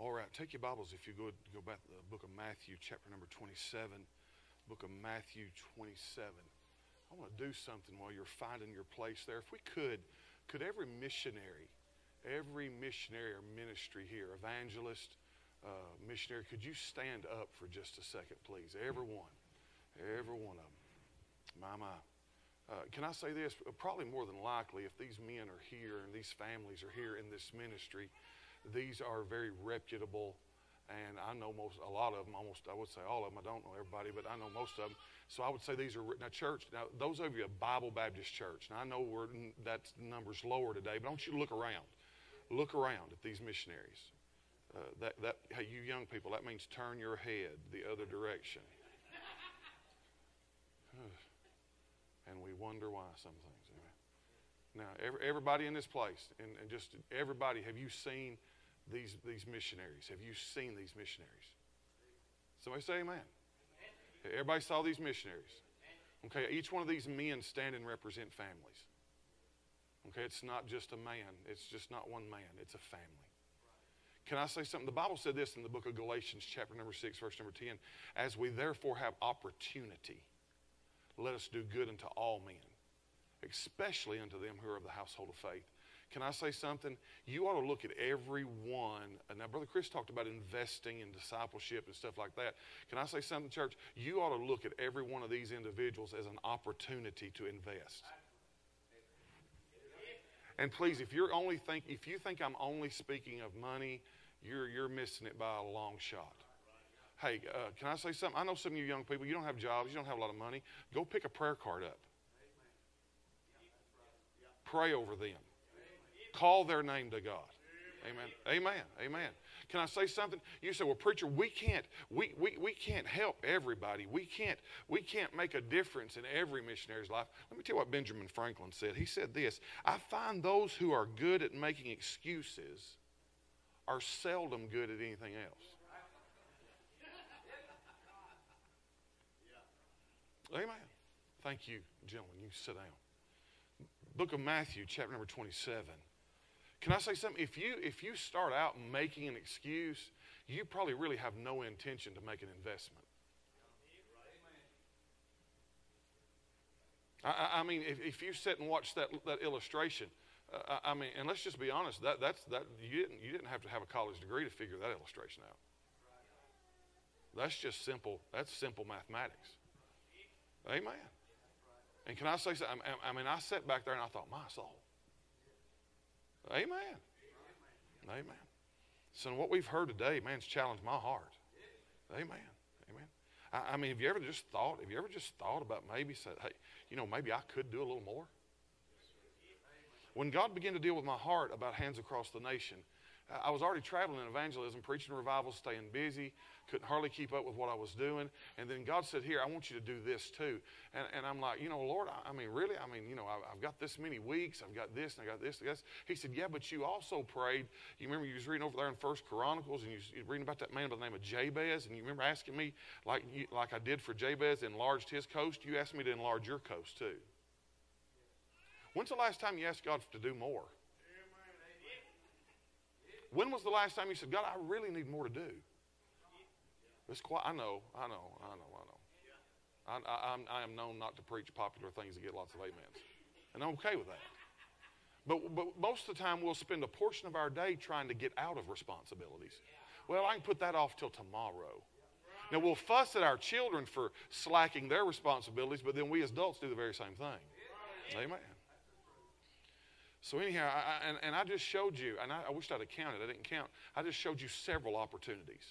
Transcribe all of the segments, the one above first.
All right, take your Bibles if you go go back to the book of Matthew, chapter number 27. Book of Matthew 27. I want to do something while you're finding your place there. If we could, could every missionary, every missionary or ministry here, evangelist, uh, missionary, could you stand up for just a second, please? Everyone, every one of them. My, my. Uh, can I say this? Probably more than likely, if these men are here and these families are here in this ministry, these are very reputable, and I know most, a lot of them, almost, I would say all of them. I don't know everybody, but I know most of them. So I would say these are, now church, now those of you a Bible Baptist church, now I know we're, that number's lower today, but I want you to look around. Look around at these missionaries. Uh, that, that, hey, you young people, that means turn your head the other direction. and we wonder why some things. Now, every, everybody in this place, and, and just everybody, have you seen these, these missionaries? Have you seen these missionaries? Somebody say amen. amen. Everybody saw these missionaries. Okay, each one of these men stand and represent families. Okay, it's not just a man, it's just not one man, it's a family. Can I say something? The Bible said this in the book of Galatians, chapter number 6, verse number 10. As we therefore have opportunity, let us do good unto all men, especially unto them who are of the household of faith. Can I say something? You ought to look at every one. Now, Brother Chris talked about investing in discipleship and stuff like that. Can I say something, church? You ought to look at every one of these individuals as an opportunity to invest. And please, if you're only think if you think I'm only speaking of money, you're you're missing it by a long shot. Hey, uh, can I say something? I know some of you young people, you don't have jobs, you don't have a lot of money. Go pick a prayer card up. Pray over them. Call their name to God. Amen. Amen. Amen. Can I say something? You say, well, preacher, we can't, we, we, we can't help everybody. We can't, we can't make a difference in every missionary's life. Let me tell you what Benjamin Franklin said. He said this I find those who are good at making excuses are seldom good at anything else. Amen. Thank you, gentlemen. You sit down. Book of Matthew, chapter number 27. Can I say something? If you, if you start out making an excuse, you probably really have no intention to make an investment. I, I mean, if, if you sit and watch that, that illustration, uh, I mean, and let's just be honest, that, that's, that, you, didn't, you didn't have to have a college degree to figure that illustration out. That's just simple, that's simple mathematics. Amen. And can I say something? I mean, I sat back there and I thought, my soul. Amen. Amen. So what we've heard today, man, has challenged my heart. Amen. Amen. I, I, mean, have you ever just thought, have you ever just thought about maybe said, hey, you know, maybe I could do a little more? When God began to deal with my heart about hands across the nation, I was already traveling in evangelism, preaching revival, staying busy, couldn't hardly keep up with what I was doing. And then God said, Here, I want you to do this too. And, and I'm like, You know, Lord, I, I mean, really? I mean, you know, I, have got this many weeks, I've got this, and I got this, this. He said, Yeah, but you also prayed. You remember you was reading over there in First Chronicles, and you was reading about that man by the name of Jabez, and you remember asking me, like, you, like I did for Jabez, enlarged his coast? You asked me to enlarge your coast too. When's the last time you asked God to do more? When was the last time you said, God, I really need more to do? It's quite, I know, I know, I know, I know. I, I, I'm, I am known not to preach popular things that get lots of amens. And I'm okay with that. But, but most of the time, we'll spend a portion of our day trying to get out of responsibilities. Well, I can put that off till tomorrow. Now, we'll fuss at our children for slacking their responsibilities, but then we as adults do the very same thing. Amen. So anyhow, I, and, and I just showed you, and I, I wished I'd have counted. I didn't count. I just showed you several opportunities.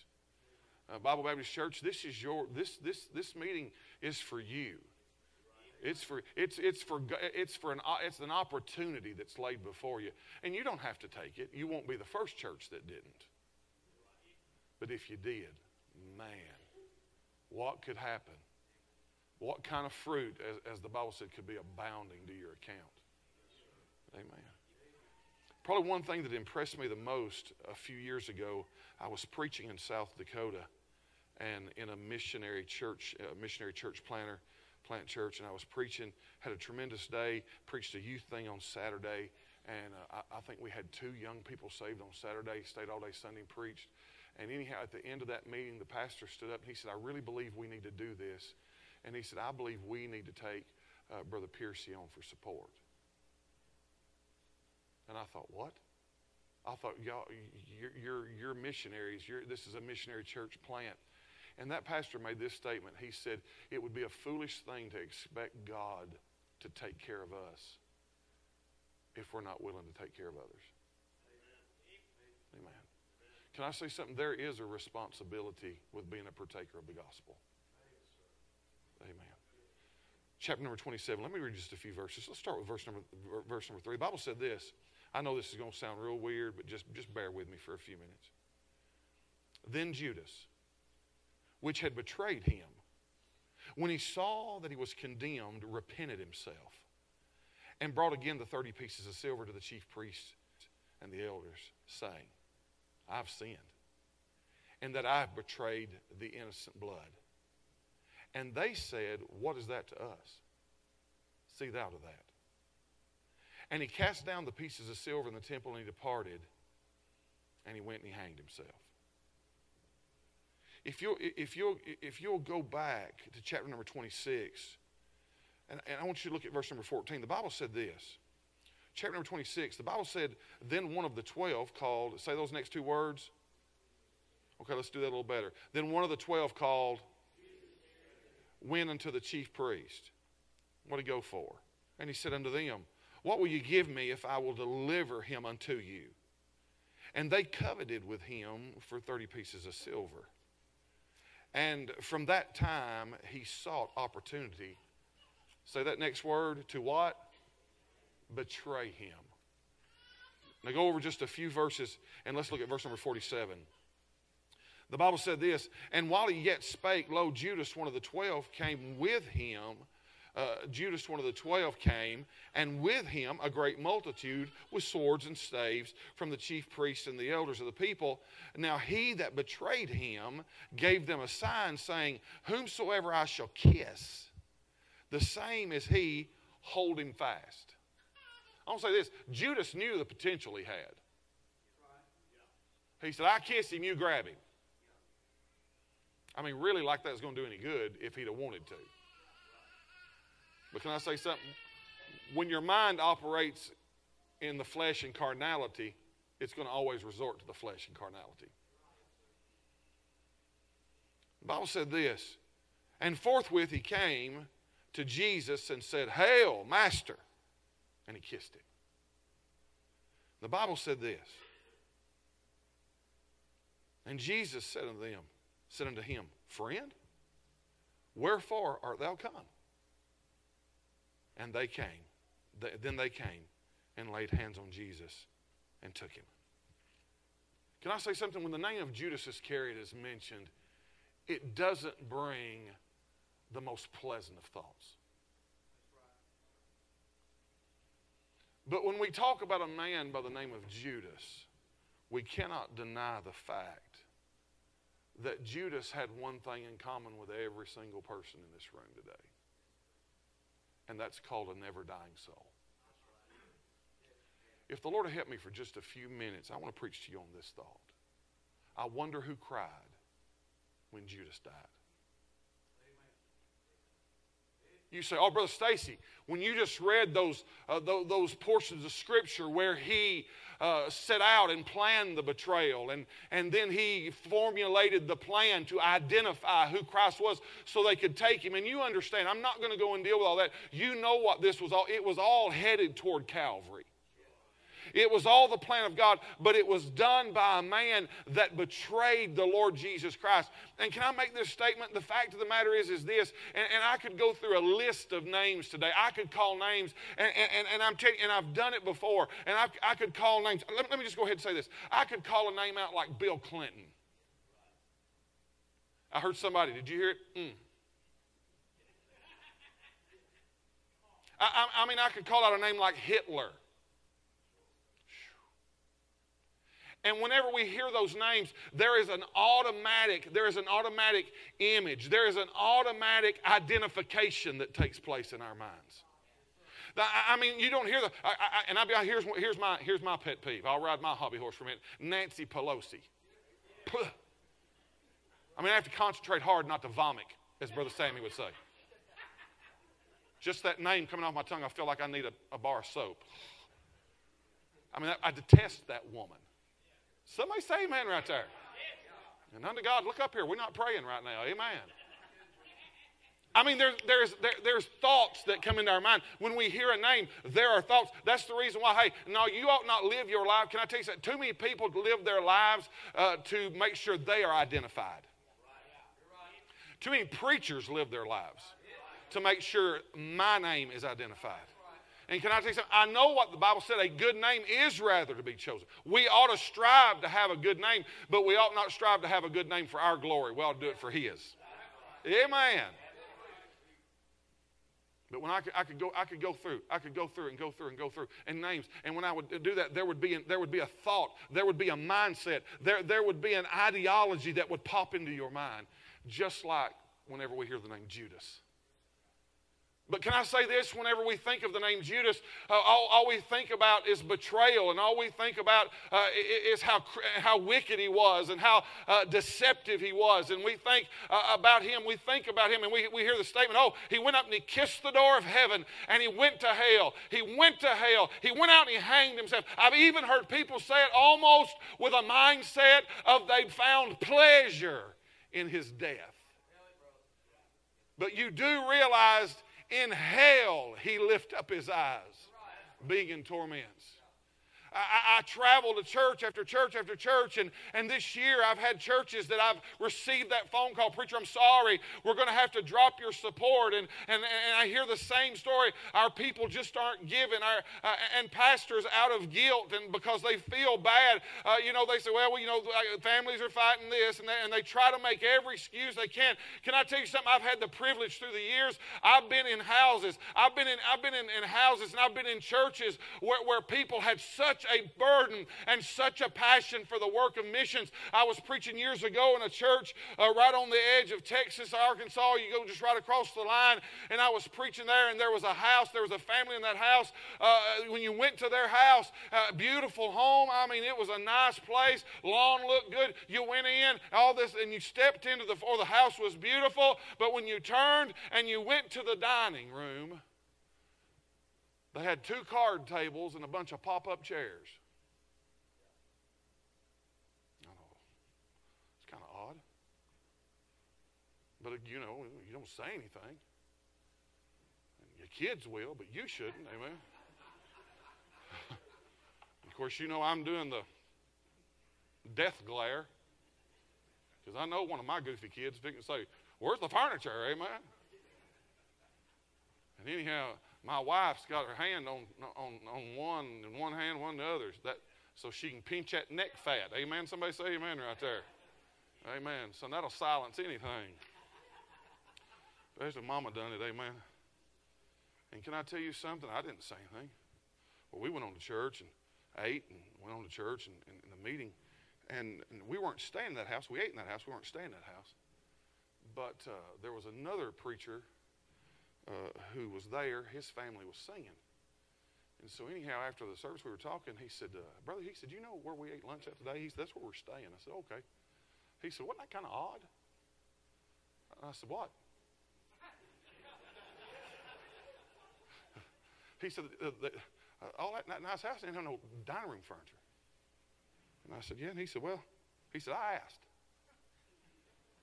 Uh, Bible Baptist Church, this is your this this this meeting is for you. It's for it's it's for it's for an it's an opportunity that's laid before you, and you don't have to take it. You won't be the first church that didn't. But if you did, man, what could happen? What kind of fruit, as, as the Bible said, could be abounding to your account? Amen. Probably one thing that impressed me the most a few years ago, I was preaching in South Dakota and in a missionary church, a missionary church planter, plant church, and I was preaching, had a tremendous day, preached a youth thing on Saturday, and uh, I, I, think we had two young people saved on Saturday, stayed all day Sunday and preached. And anyhow, at the end of that meeting, the pastor stood up and he said, I really believe we need to do this. And he said, I believe we need to take uh, Brother Piercy on for support. And I thought, what? I thought, y'all, you're, you're, you're missionaries. You're, this is a missionary church plant. And that pastor made this statement. He said, It would be a foolish thing to expect God to take care of us if we're not willing to take care of others. Amen. Amen. Can I say something? There is a responsibility with being a partaker of the gospel. Amen. Chapter number 27. Let me read just a few verses. Let's start with verse number, verse number 3. The Bible said this. I know this is going to sound real weird, but just, just bear with me for a few minutes. Then Judas, which had betrayed him, when he saw that he was condemned, repented himself and brought again the 30 pieces of silver to the chief priests and the elders, saying, I've sinned, and that I've betrayed the innocent blood. And they said, What is that to us? See thou to that. And he cast down the pieces of silver in the temple and he departed, and he went and he hanged himself. If you'll, if you'll, if you'll go back to chapter number 26, and, and I want you to look at verse number 14, the Bible said this. Chapter number 26, the Bible said, Then one of the twelve called, say those next two words. Okay, let's do that a little better. Then one of the twelve called, went unto the chief priest. What did he go for? And he said unto them, What will you give me if I will deliver him unto you? And they coveted with him for 30 pieces of silver. And from that time, he sought opportunity. Say that next word to what? Betray him. Now go over just a few verses and let's look at verse number 47. The Bible said this, and while he yet spake, lo, Judas, one of the twelve, came with him uh, Judas, one of the twelve, came, and with him a great multitude with swords and staves from the chief priests and the elders of the people. Now he that betrayed him gave them a sign, saying, Whomsoever I shall kiss, the same is he, hold him fast. I want to say this Judas knew the potential he had. He said, I kiss him, you grab him. I mean, really, like that's going to do any good if he'd have wanted to. But can I say something? When your mind operates in the flesh and carnality, it's going to always resort to the flesh and carnality. The Bible said this, and forthwith he came to Jesus and said, Hail, Master! And he kissed him. The Bible said this. And Jesus said unto them, said unto him, Friend, wherefore art thou come? And they came. then they came and laid hands on Jesus and took him. Can I say something? When the name of Judas Iscariot is mentioned, it doesn't bring the most pleasant of thoughts. But when we talk about a man by the name of Judas, we cannot deny the fact that Judas had one thing in common with every single person in this room today and that's called a never dying soul. If the Lord will help me for just a few minutes, I want to preach to you on this thought. I wonder who cried when Judas died. You say, "Oh, brother Stacy, when you just read those uh, those, those portions of Scripture where he uh, set out and planned the betrayal. And, and then he formulated the plan to identify who Christ was so they could take him. And you understand, I'm not going to go and deal with all that. You know what this was all, it was all headed toward Calvary. It was all the plan of God, but it was done by a man that betrayed the Lord Jesus Christ. And can I make this statement? The fact of the matter is, is this, and, and I could go through a list of names today. I could call names, and, and, and I'm telling you, and I've done it before, and I, I could call names. Let, let me just go ahead and say this. I could call a name out like Bill Clinton. I heard somebody, did you hear it? Mm. I, I, I mean, I could call out a name like Hitler. And whenever we hear those names, there is an automatic, there is an automatic image, there is an automatic identification that takes place in our minds. I mean, you don't hear the, I, I, and I'll be here's, here's, my, here's my pet peeve. I'll ride my hobby horse for a minute. Nancy Pelosi. I mean, I have to concentrate hard not to vomit, as Brother Sammy would say. Just that name coming off my tongue, I feel like I need a, a bar of soap. I mean, I, I detest that woman. Somebody say amen right there. And unto God, look up here. We're not praying right now. Amen. I mean, there's, there's, there, there's thoughts that come into our mind. When we hear a name, there are thoughts. That's the reason why, hey, no, you ought not live your life. Can I tell you something? Too many people live their lives uh, to make sure they are identified. Too many preachers live their lives to make sure my name is identified. And can I tell you something? I know what the Bible said. A good name is rather to be chosen. We ought to strive to have a good name, but we ought not strive to have a good name for our glory. We ought to do it for His. Amen. But when I could, I could go, I could go through, I could go through and go through and go through and names. And when I would do that, there would be, there would be a thought, there would be a mindset, there, there would be an ideology that would pop into your mind, just like whenever we hear the name Judas. But can I say this? Whenever we think of the name Judas, uh, all, all, we think about is betrayal, and all we think about uh, is how, how wicked he was and how uh, deceptive he was. And we think uh, about him, we think about him, and we, we hear the statement oh, he went up and he kissed the door of heaven and he went to hell. He went to hell. He went out and he hanged himself. I've even heard people say it almost with a mindset of they found pleasure in his death. But you do realize in hell, he lift up his eyes, being in torments. I, I, travel to church after church after church, and, and this year I've had churches that I've received that phone call Preacher, I'm sorry, we're going to have to drop your support. And, and, and I hear the same story. Our people just aren't giving, our, uh, and pastors out of guilt and because they feel bad, uh, you know, they say, well, well, you know, families are fighting this, and they, and they try to make every excuse they can. Can I tell you something? I've had the privilege through the years. I've been in houses, I've been in, I've been in, in houses, and I've been in churches where, where people had such such a burden and such a passion for the work of missions. I was preaching years ago in a church uh, right on the edge of Texas, Arkansas. You go just right across the line, and I was preaching there, and there was a house. There was a family in that house. Uh, when you went to their house, uh, beautiful home. I mean, it was a nice place. Lawn looked good. You went in, all this, and you stepped into the, or the house was beautiful. But when you turned and you went to the dining room, they had two card tables and a bunch of pop up chairs. I know. It's kind of odd. But, uh, you know, you don't say anything. Your kids will, but you shouldn't. Amen. of course, you know I'm doing the death glare because I know one of my goofy kids is to say, Where's the furniture? Amen. And anyhow, my wife's got her hand on, on, on one and one hand, one the other, that, so she can pinch that neck fat. Amen. Somebody say amen right there. Amen. So that'll silence anything. There's a mama done it. Amen. And can I tell you something? I didn't say anything. Well, we went on to church and ate and went on to church and, and, and the meeting. And, and, we weren't staying in that house. We ate in that house. We weren't staying in that house. But uh, there was another preacher uh, who was there, his family was singing. And so, anyhow, after the service, we were talking. He said, uh, Brother, he said, You know where we ate lunch at today? He said, That's where we're staying. I said, Okay. He said, Wasn't that kind of odd? I said, What? he said, the, uh, All that nice house didn't have no dining room furniture. And I said, Yeah. And he said, Well, he said, I asked.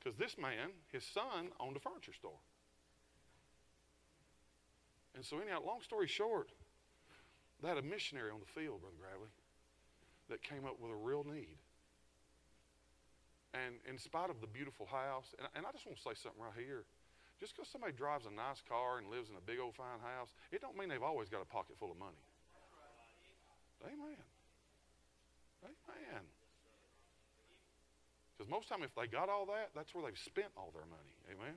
Because this man, his son, owned a furniture store. And so, anyhow, long story short, they had a missionary on the field, Brother Gravely, that came up with a real need. And in spite of the beautiful house, and, and I just want to say something right here. Just because somebody drives a nice car and lives in a big old fine house, it don't mean they've always got a pocket full of money. Amen. Amen. Because most time, if they got all that, that's where they've spent all their money. Amen.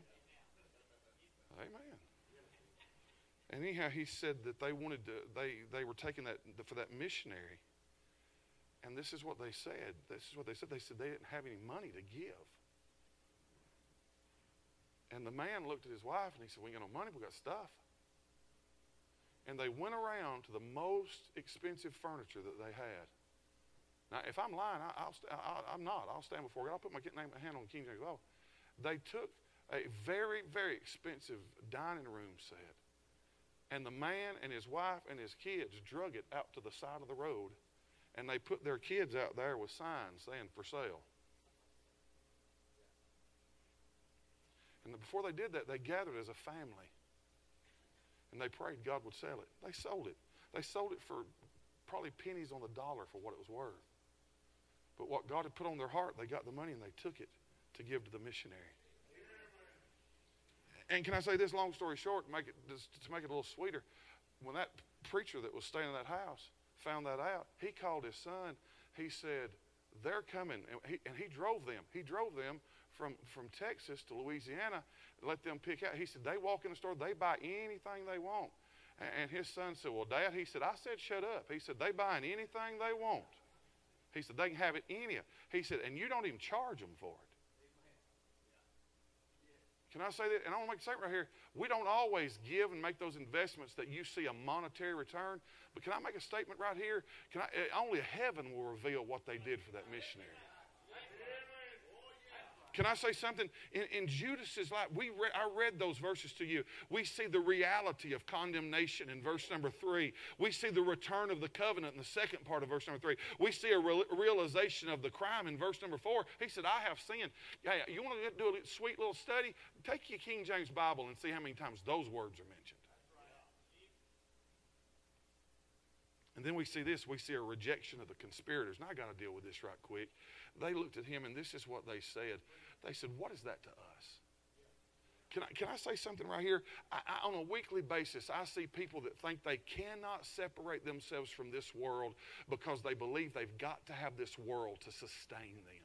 Amen. And anyhow, he said that they wanted to, they, they were taking that for that missionary. And this is what they said. This is what they said. They said they didn't have any money to give. And the man looked at his wife and he said, We ain't got no money, we got stuff. And they went around to the most expensive furniture that they had. Now, if I'm lying, I, will i am not. I'll stand before God. I'll put my name, hand on King James Bible. they took a very, very expensive dining room set, and the man and his wife and his kids drug it out to the side of the road, and they put their kids out there with signs saying for sale. And before they did that, they gathered as a family. And they prayed God would sell it. They sold it. They sold it for probably pennies on the dollar for what it was worth. But what God had put on their heart, they got the money and they took it to give to the missionary. And can I say this long story short, make it, just to make it a little sweeter? When that preacher that was staying in that house found that out, he called his son. He said, They're coming. And he, and he drove them. He drove them from, from Texas to Louisiana, let them pick out. He said, They walk in the store, they buy anything they want. And his son said, Well, Dad, he said, I said, shut up. He said, They buying anything they want. He said, They can have it any. He said, And you don't even charge them for it. Can I say that? And I want to make a statement right here. We don't always give and make those investments that you see a monetary return. But can I make a statement right here? Can I, eh, only heaven will reveal what they did for that missionary. Can I say something? In, in Judas's life, we re- I read those verses to you. We see the reality of condemnation in verse number three. We see the return of the covenant in the second part of verse number three. We see a re- realization of the crime in verse number four. He said, I have sinned. Hey, you want to do a sweet little study? Take your King James Bible and see how many times those words are mentioned. And then we see this we see a rejection of the conspirators. Now I got to deal with this right quick. They looked at him and this is what they said. They said, What is that to us? Can I, can I say something right here? I, I, on a weekly basis, I see people that think they cannot separate themselves from this world because they believe they've got to have this world to sustain them.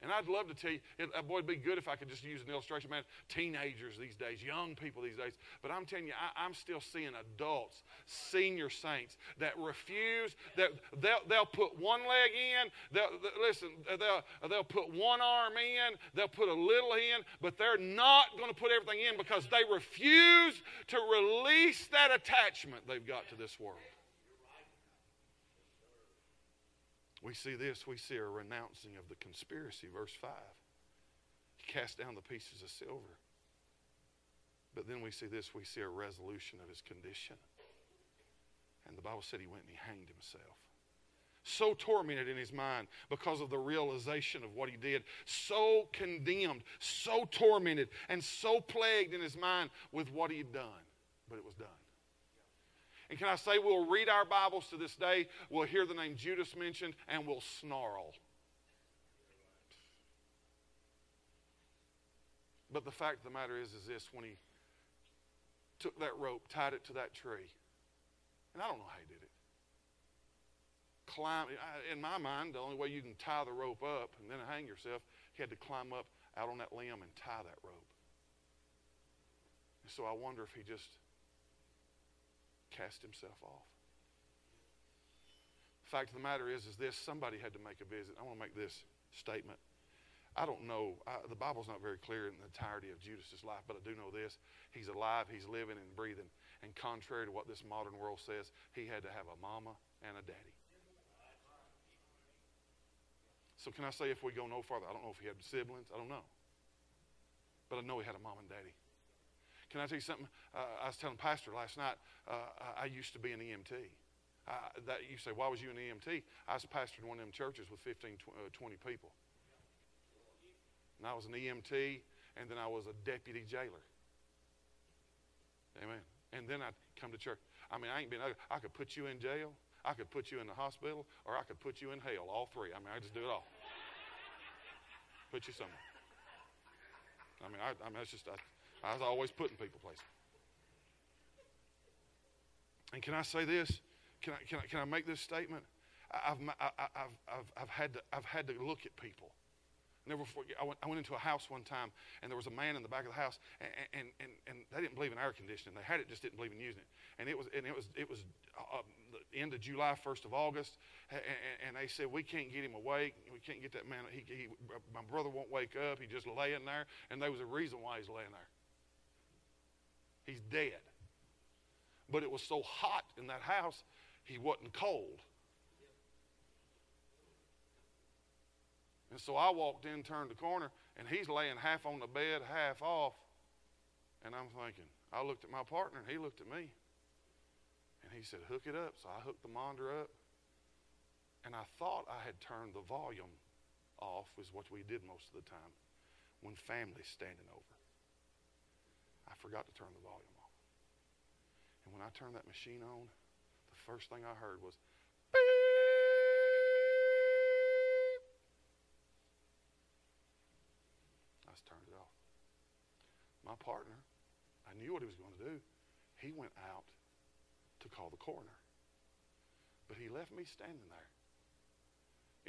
And I'd love to tell you, it, uh, boy, it'd be good if I could just use an illustration, man. Teenagers these days, young people these days. But I'm telling you, I, am still seeing adults, senior saints that refuse, that they'll, they'll put one leg in, they'll, listen, they'll, they'll put one arm in, they'll put a little in, but they're not going to put everything in because they refuse to release that attachment they've got to this world. We see this, we see a renouncing of the conspiracy, verse 5. He cast down the pieces of silver. But then we see this, we see a resolution of his condition. And the Bible said he went and he hanged himself. So tormented in his mind because of the realization of what he did, so condemned, so tormented, and so plagued in his mind with what he had done. But it was done. And can I say, we'll read our Bibles to this day, we'll hear the name Judas mentioned, and we'll snarl. But the fact of the matter is, is this when he took that rope, tied it to that tree, and I don't know how he did it. Climb, in my mind, the only way you can tie the rope up and then hang yourself, he had to climb up out on that limb and tie that rope. And so I wonder if he just cast himself off. The fact of the matter is, is this somebody had to make a visit. I want to make this statement. I don't know. I, the Bible's not very clear in the entirety of Judas's life, but I do know this. He's alive, he's living and breathing. And contrary to what this modern world says, he had to have a mama and a daddy. So, can I say if we go no farther, I don't know if he had siblings, I don't know. But I know he had a mom and daddy. Can I tell you something? Uh, I was telling Pastor last night, uh, I used to be an EMT. Uh, that, you say, why was you an EMT? I was pastor in one of them churches with 15, uh, 20 people. And I was an EMT, and then I was a deputy jailer. Amen. And then I'd come to church. I mean, I ain't been, I could put you in jail, I could put you in the hospital, or I could put you in hell, all three. I mean, I just do it all. Put you somewhere. I mean, I, I mean, that's just, I, I was always putting people places. And can I say this? Can I, can I, can I make this statement? I've, I've, I've, I've, had to, I've had to look at people. Never forget, I went, I went into a house one time, and there was a man in the back of the house, and, and, and, and they didn't believe in air conditioning. They had it, just didn't believe in using it. And it was, and it was, it was uh, the end of July, 1st of August, and, and, they said, we can't get him awake. We can't get that man. He, he, my brother won't wake up. He's just laying there. And there was a reason why he's laying there. He's dead. But it was so hot in that house, he wasn't cold. And so I walked in, turned the corner, and he's laying half on the bed, half off. And I'm thinking, I looked at my partner, and he looked at me. And he said, Hook it up. So I hooked the monitor up. And I thought I had turned the volume off, was what we did most of the time when family's standing over. I forgot to turn the volume off. And when I turned that machine on, the first thing I heard was, beep. I just turned it off. My partner, I knew what he was going to do. He went out to call the coroner. But he left me standing there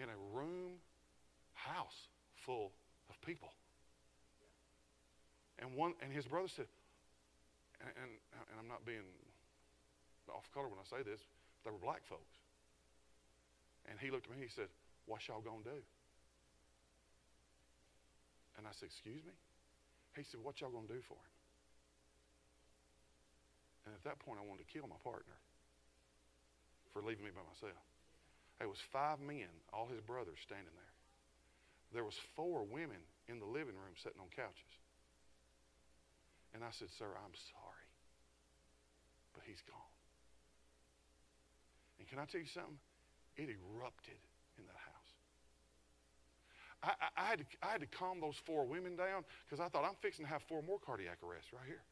in a room, house full of people. And one and his brother said, and, and, and I'm not being off color when I say this, they were black folks. And he looked at me and he said, What y'all gonna do? And I said, Excuse me? He said, What y'all gonna do for him? And at that point I wanted to kill my partner for leaving me by myself. It was five men, all his brothers, standing there. There was four women in the living room sitting on couches. And I said, Sir, I'm sorry. But he's gone. And can I tell you something? It erupted in that house. I, I, I, had, to, I had to calm those four women down because I thought I'm fixing to have four more cardiac arrests right here.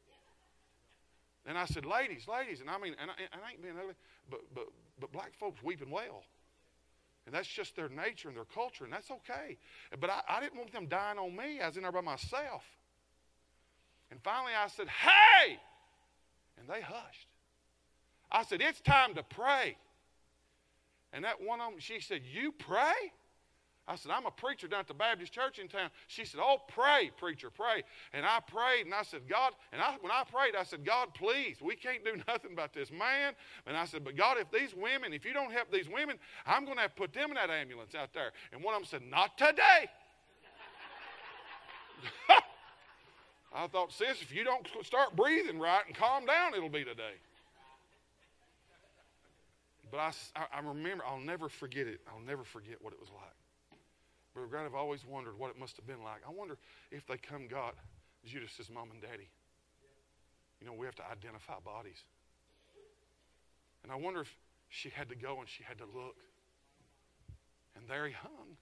And I said, ladies, ladies, and I mean, and I, and I ain't being ugly, but, but, but black folks weeping well. And that's just their nature and their culture, and that's okay. But I, I didn't want them dying on me. I was in there by myself. And finally I said, hey! And they hushed. I said, it's time to pray. And that one of them, she said, You pray? I said, I'm a preacher down at the Baptist church in town. She said, Oh, pray, preacher, pray. And I prayed, and I said, God, and I, when I prayed, I said, God, please, we can't do nothing about this man. And I said, But God, if these women, if you don't help these women, I'm going to have to put them in that ambulance out there. And one of them said, Not today. I thought, sis, if you don't start breathing right and calm down, it'll be today. But I, I remember, I'll never forget it. I'll never forget what it was like. But Grant, I've always wondered what it must have been like. I wonder if they come got Judas's mom and daddy. You know, we have to identify bodies. And I wonder if she had to go and she had to look. And there he hung.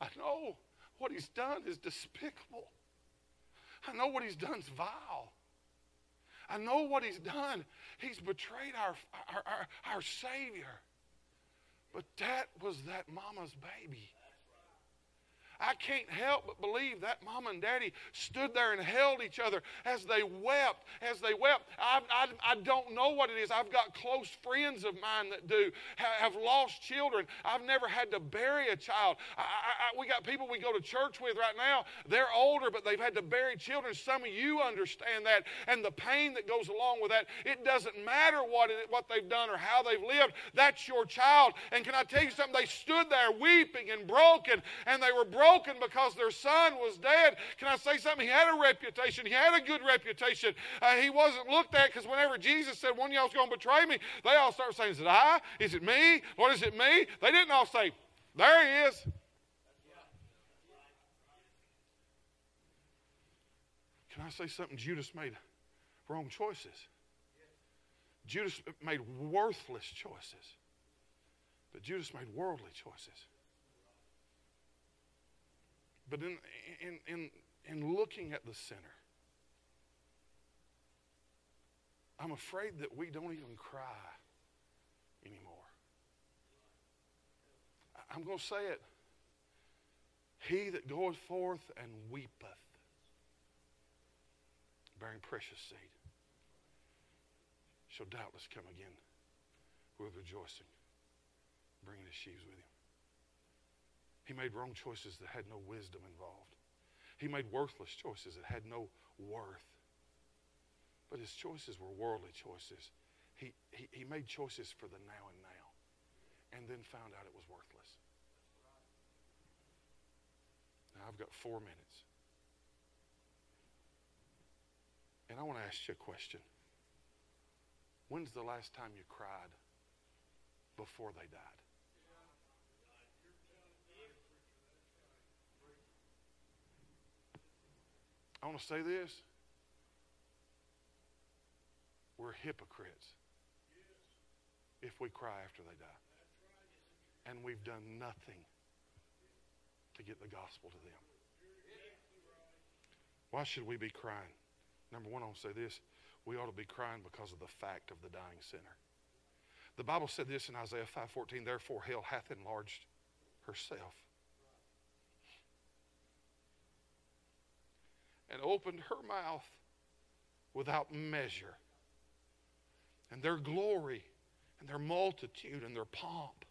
I know what he's done is despicable. I know what he's done is vile. I know what he's done. He's betrayed our, our, our, our Savior. But that was that mama's baby. I can't help but believe that mom and daddy stood there and held each other as they wept, as they wept. I, I, I don't know what it is. I've got close friends of mine that do, have, lost children. I've never had to bury a child. I, I, we got people we go to church with right now. They're older, but they've had to bury children. Some of you understand that and the pain that goes along with that. It doesn't matter what, it, what they've done or how they've lived. That's your child. And can I tell you something? They stood there weeping and broken, and they were broken broken because their son was dead. Can I say something? He had a reputation. He had a good reputation. Uh, he wasn't looked at because whenever Jesus said one of y'all's going to betray me, they all start saying, Is it I? Is it me? What is it me? They didn't all say, There he is. Can I say something? Judas made wrong choices. Judas made worthless choices. But Judas made worldly choices. But in, in, in, in looking at the sinner, I'm afraid that we don't even cry anymore. I'm going to say it. He that goeth forth and weepeth, bearing precious seed, shall doubtless come again with rejoicing, bringing his sheaves with him. He made wrong choices that had no wisdom involved. He made worthless choices that had no worth. But his choices were worldly choices. He, he, he made choices for the now and now and then found out it was worthless. Now I've got four minutes. And I want to ask you a question. When's the last time you cried before they died? I want to say this. We're hypocrites if we cry after they die. And we've done nothing to get the gospel to them. Why should we be crying? Number one, I'll say this. We ought to be crying because of the fact of the dying sinner. The Bible said this in Isaiah 5:14, therefore hell hath enlarged herself and opened her mouth without measure. And their glory and their multitude and their pomp.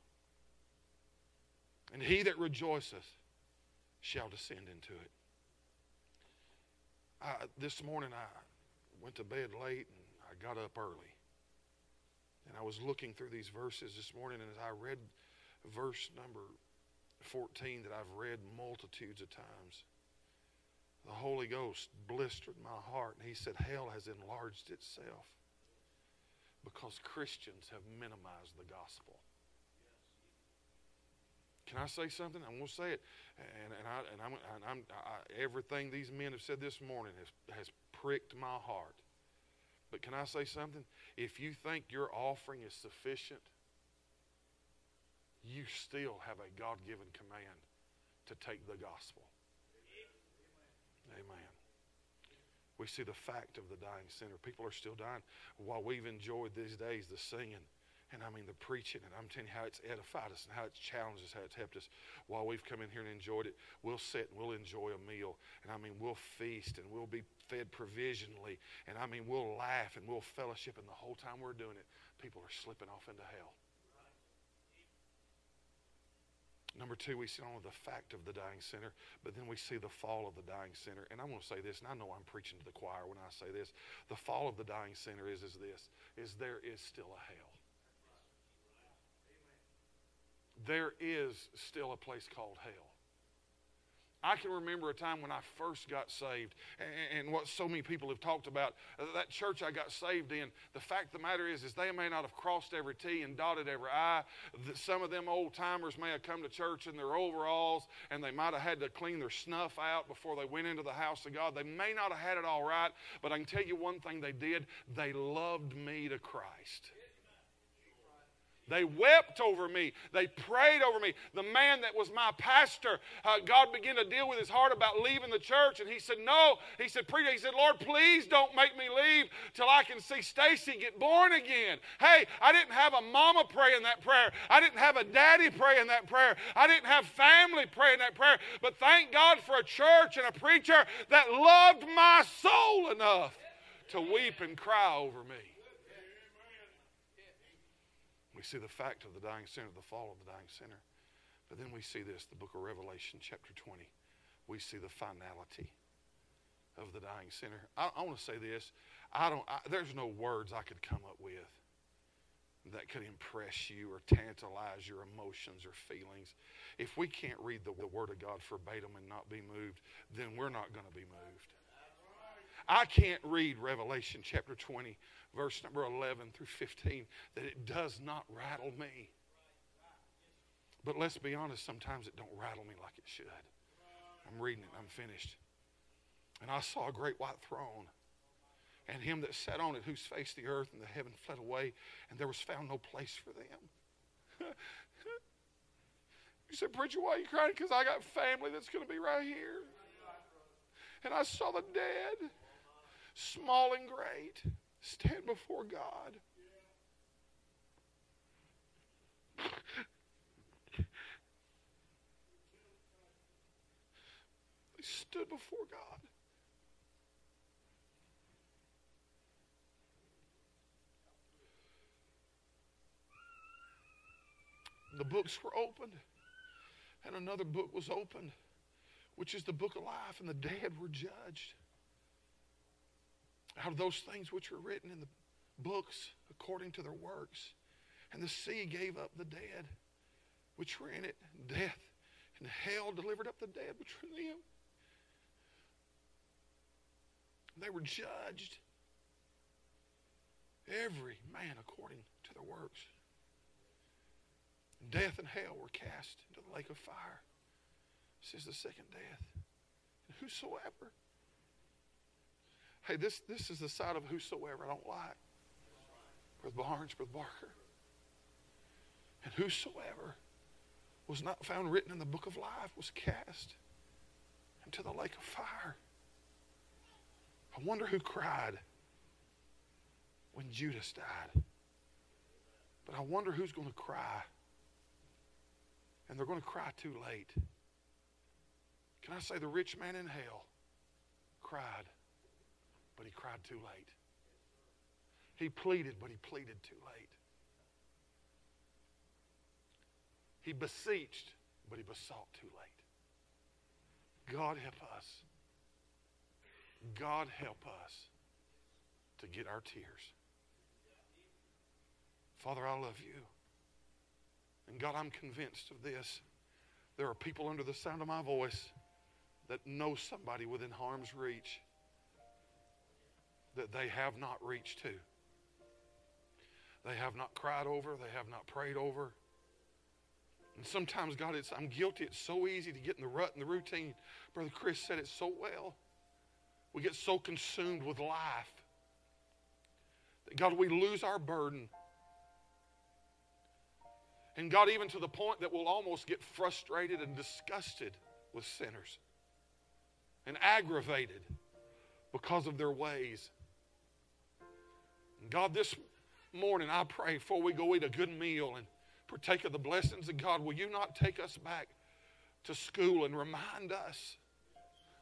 And he that rejoiceth shall descend into it. I, this morning I went to bed late and I got up early. And I was looking through these verses this morning, and as I read verse number 14 that I've read multitudes of times, the Holy Ghost blistered my heart, and He said, Hell has enlarged itself because Christians have minimized the gospel. Can I say something? I'm going to say it. And, and, I, and, I'm, and I'm, I, everything these men have said this morning has, has pricked my heart. But can I say something? If you think your offering is sufficient, you still have a God given command to take the gospel. Amen. We see the fact of the dying sinner. People are still dying. While we've enjoyed these days the singing, and I mean the preaching, and I'm telling you how it's edified us and how it's challenged us, how it's helped us. While we've come in here and enjoyed it, we'll sit and we'll enjoy a meal. And I mean, we'll feast and we'll be fed provisionally. And I mean, we'll laugh and we'll fellowship. And the whole time we're doing it, people are slipping off into hell. Number two, we see not only the fact of the dying sinner, but then we see the fall of the dying sinner. And I'm going to say this, and I know I'm preaching to the choir when I say this. The fall of the dying sinner is, is this, is there is still a hell. There is still a place called hell. I can remember a time when I first got saved, and, what so many people have talked about. Uh, that church I got saved in, the fact of the matter is, is they may not have crossed every T and dotted every I. Some of them old timers may have come to church in their overalls, and they might have had to clean their snuff out before they went into the house of God. They may not have had it all right, but I can tell you one thing they did: they loved me to Christ. They wept over me. They prayed over me. The man that was my pastor, uh, God began to deal with his heart about leaving the church. And he said, No. He said, Preacher, he said, Lord, please don't make me leave till I can see Stacy get born again. Hey, I didn't have a mama praying that prayer. I didn't have a daddy praying that prayer. I didn't have family praying that prayer. But thank God for a church and a preacher that loved my soul enough to weep and cry over me. We see the fact of the dying sinner, the fall of the dying sinner. But then we see this, the book of Revelation, chapter 20. We see the finality of the dying sinner. I, I want to say this. I don't, I, there's no words I could come up with that could impress you or tantalize your emotions or feelings. If we can't read the, the Word of God verbatim and not be moved, then we're not going to be moved. I can't read Revelation chapter 20 verse number 11 through 15, that it does not rattle me. But let's be honest, sometimes it don't rattle me like it should. I'm reading it, I'm finished. And I saw a great white throne, and him that sat on it, whose face the earth and the heaven fled away, and there was found no place for them. you said, Preacher, why are you crying? Because I got family that's going to be right here. And I saw the dead, small and great stand before God. they stood before God. The books were opened, and another book was opened, which is the book of life, and the dead were judged out of those things which were written in the books according to their works. And the sea gave up the dead which were in it, death, and hell delivered up the dead which were in them. They were judged, every man according to their works. Death and hell were cast into the lake of fire. This is the second death. And whosoever Hey, this, this is the side of whosoever I don't like. Brother Barnes, Brother Barker. And whosoever was not found written in the book of life was cast into the lake of fire. I wonder who cried when Judas died. But I wonder who's going to cry. And they're going to cry too late. Can I say the rich man in hell cried, but he cried too late? He pleaded, but he pleaded too late. He beseeched, but he besought too late. God help us. God help us to get our tears. Father, I love you. And God, I'm convinced of this. There are people under the sound of my voice that know somebody within harm's reach that they have not reached to. They have not cried over, they have not prayed over. And sometimes, God, it's, I'm guilty. It's so easy to get in the rut and the routine. Brother Chris said it so well. We get so consumed with life that, God, we lose our burden. And God, even to the point that we'll almost get frustrated and disgusted with sinners and aggravated because of their ways. God, this morning I pray before we go eat a good meal and partake of the blessings of God, will you not take us back to school and remind us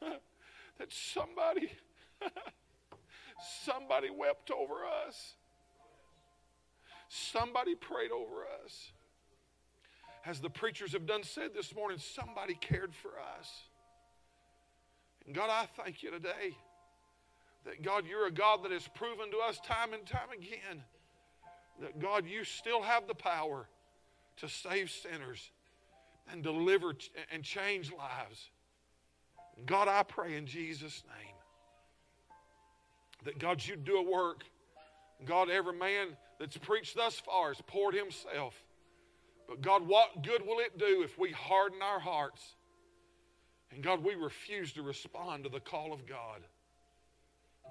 that somebody, somebody wept over us? Somebody prayed over us. As the preachers have done said this morning, somebody cared for us. And God, I thank you today that God, you're a God that has proven to us time and time again that God, you still have the power to save sinners and deliver and change lives. God, I pray in Jesus' name that God, you do a work. God, every man that's preached thus far has poured himself. But God, what good will it do if we harden our hearts? And God, we refuse to respond to the call of God.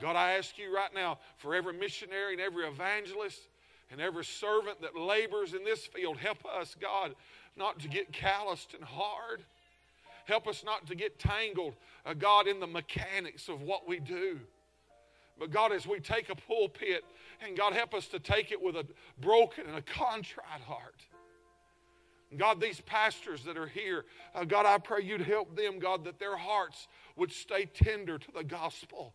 God, I ask you right now for every missionary and every evangelist and every servant that labors in this field, help us, God, not to get calloused and hard. Help us not to get tangled, uh, God, in the mechanics of what we do. But God, as we take a pulpit, and God, help us to take it with a broken and a contrite heart. God, these pastors that are here, uh, God, I pray you'd help them, God, that their hearts would stay tender to the gospel.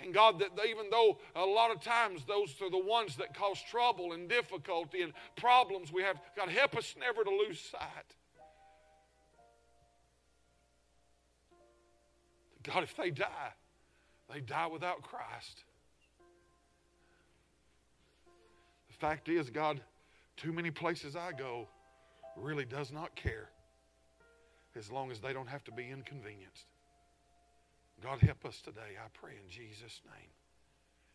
And God, that even though a lot of times those are the ones that cause trouble and difficulty and problems we have, God, help us never to lose sight. God, if they die, they die without Christ. The fact is, God, too many places I go really does not care as long as they don't have to be inconvenienced. God, help us today, I pray in Jesus' name.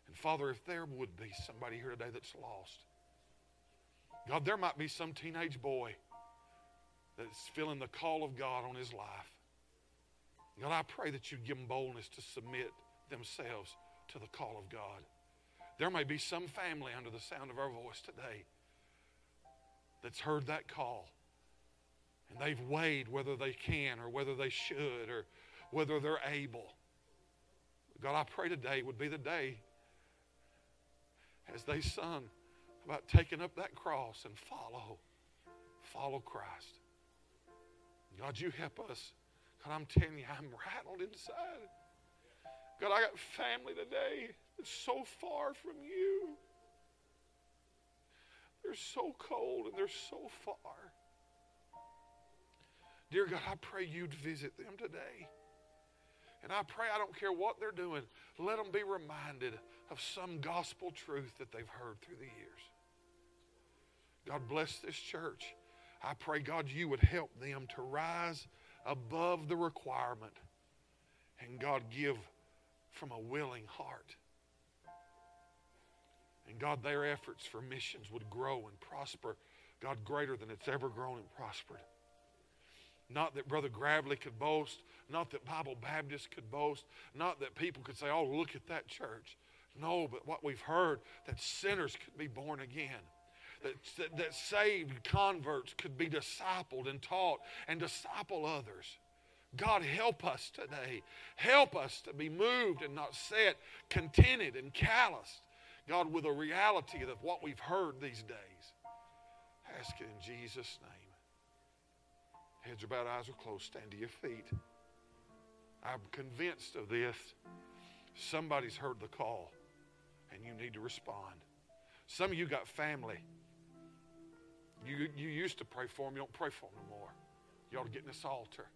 And Father, if there would be somebody here today that's lost, God, there might be some teenage boy that's feeling the call of God on his life. God, I pray that you give them boldness to submit themselves to the call of God. There may be some family under the sound of our voice today that's heard that call. And they've weighed whether they can or whether they should or whether they're able. God, I pray today would be the day as they sung about taking up that cross and follow, follow Christ. God, you help us. God, I'm telling you, I'm rattled inside. God, I got family today that's so far from you. They're so cold and they're so far. Dear God, I pray you'd visit them today. And I pray, I don't care what they're doing, let them be reminded of some gospel truth that they've heard through the years. God bless this church. I pray, God, you would help them to rise above the requirement and, God, give from a willing heart. And, God, their efforts for missions would grow and prosper, God, greater than it's ever grown and prospered. Not that Brother Gravely could boast, not that Bible Baptist could boast, not that people could say, oh, look at that church. No, but what we've heard, that sinners could be born again. That, that, that saved converts could be discipled and taught and disciple others. God, help us today. Help us to be moved and not set, contented and calloused. God, with a reality of what we've heard these days. Ask it in Jesus' name. Heads are bowed, eyes are closed. Stand to your feet. I'm convinced of this. Somebody's heard the call, and you need to respond. Some of you got family. You, you used to pray for them. You don't pray for them no more. You ought to get in this altar.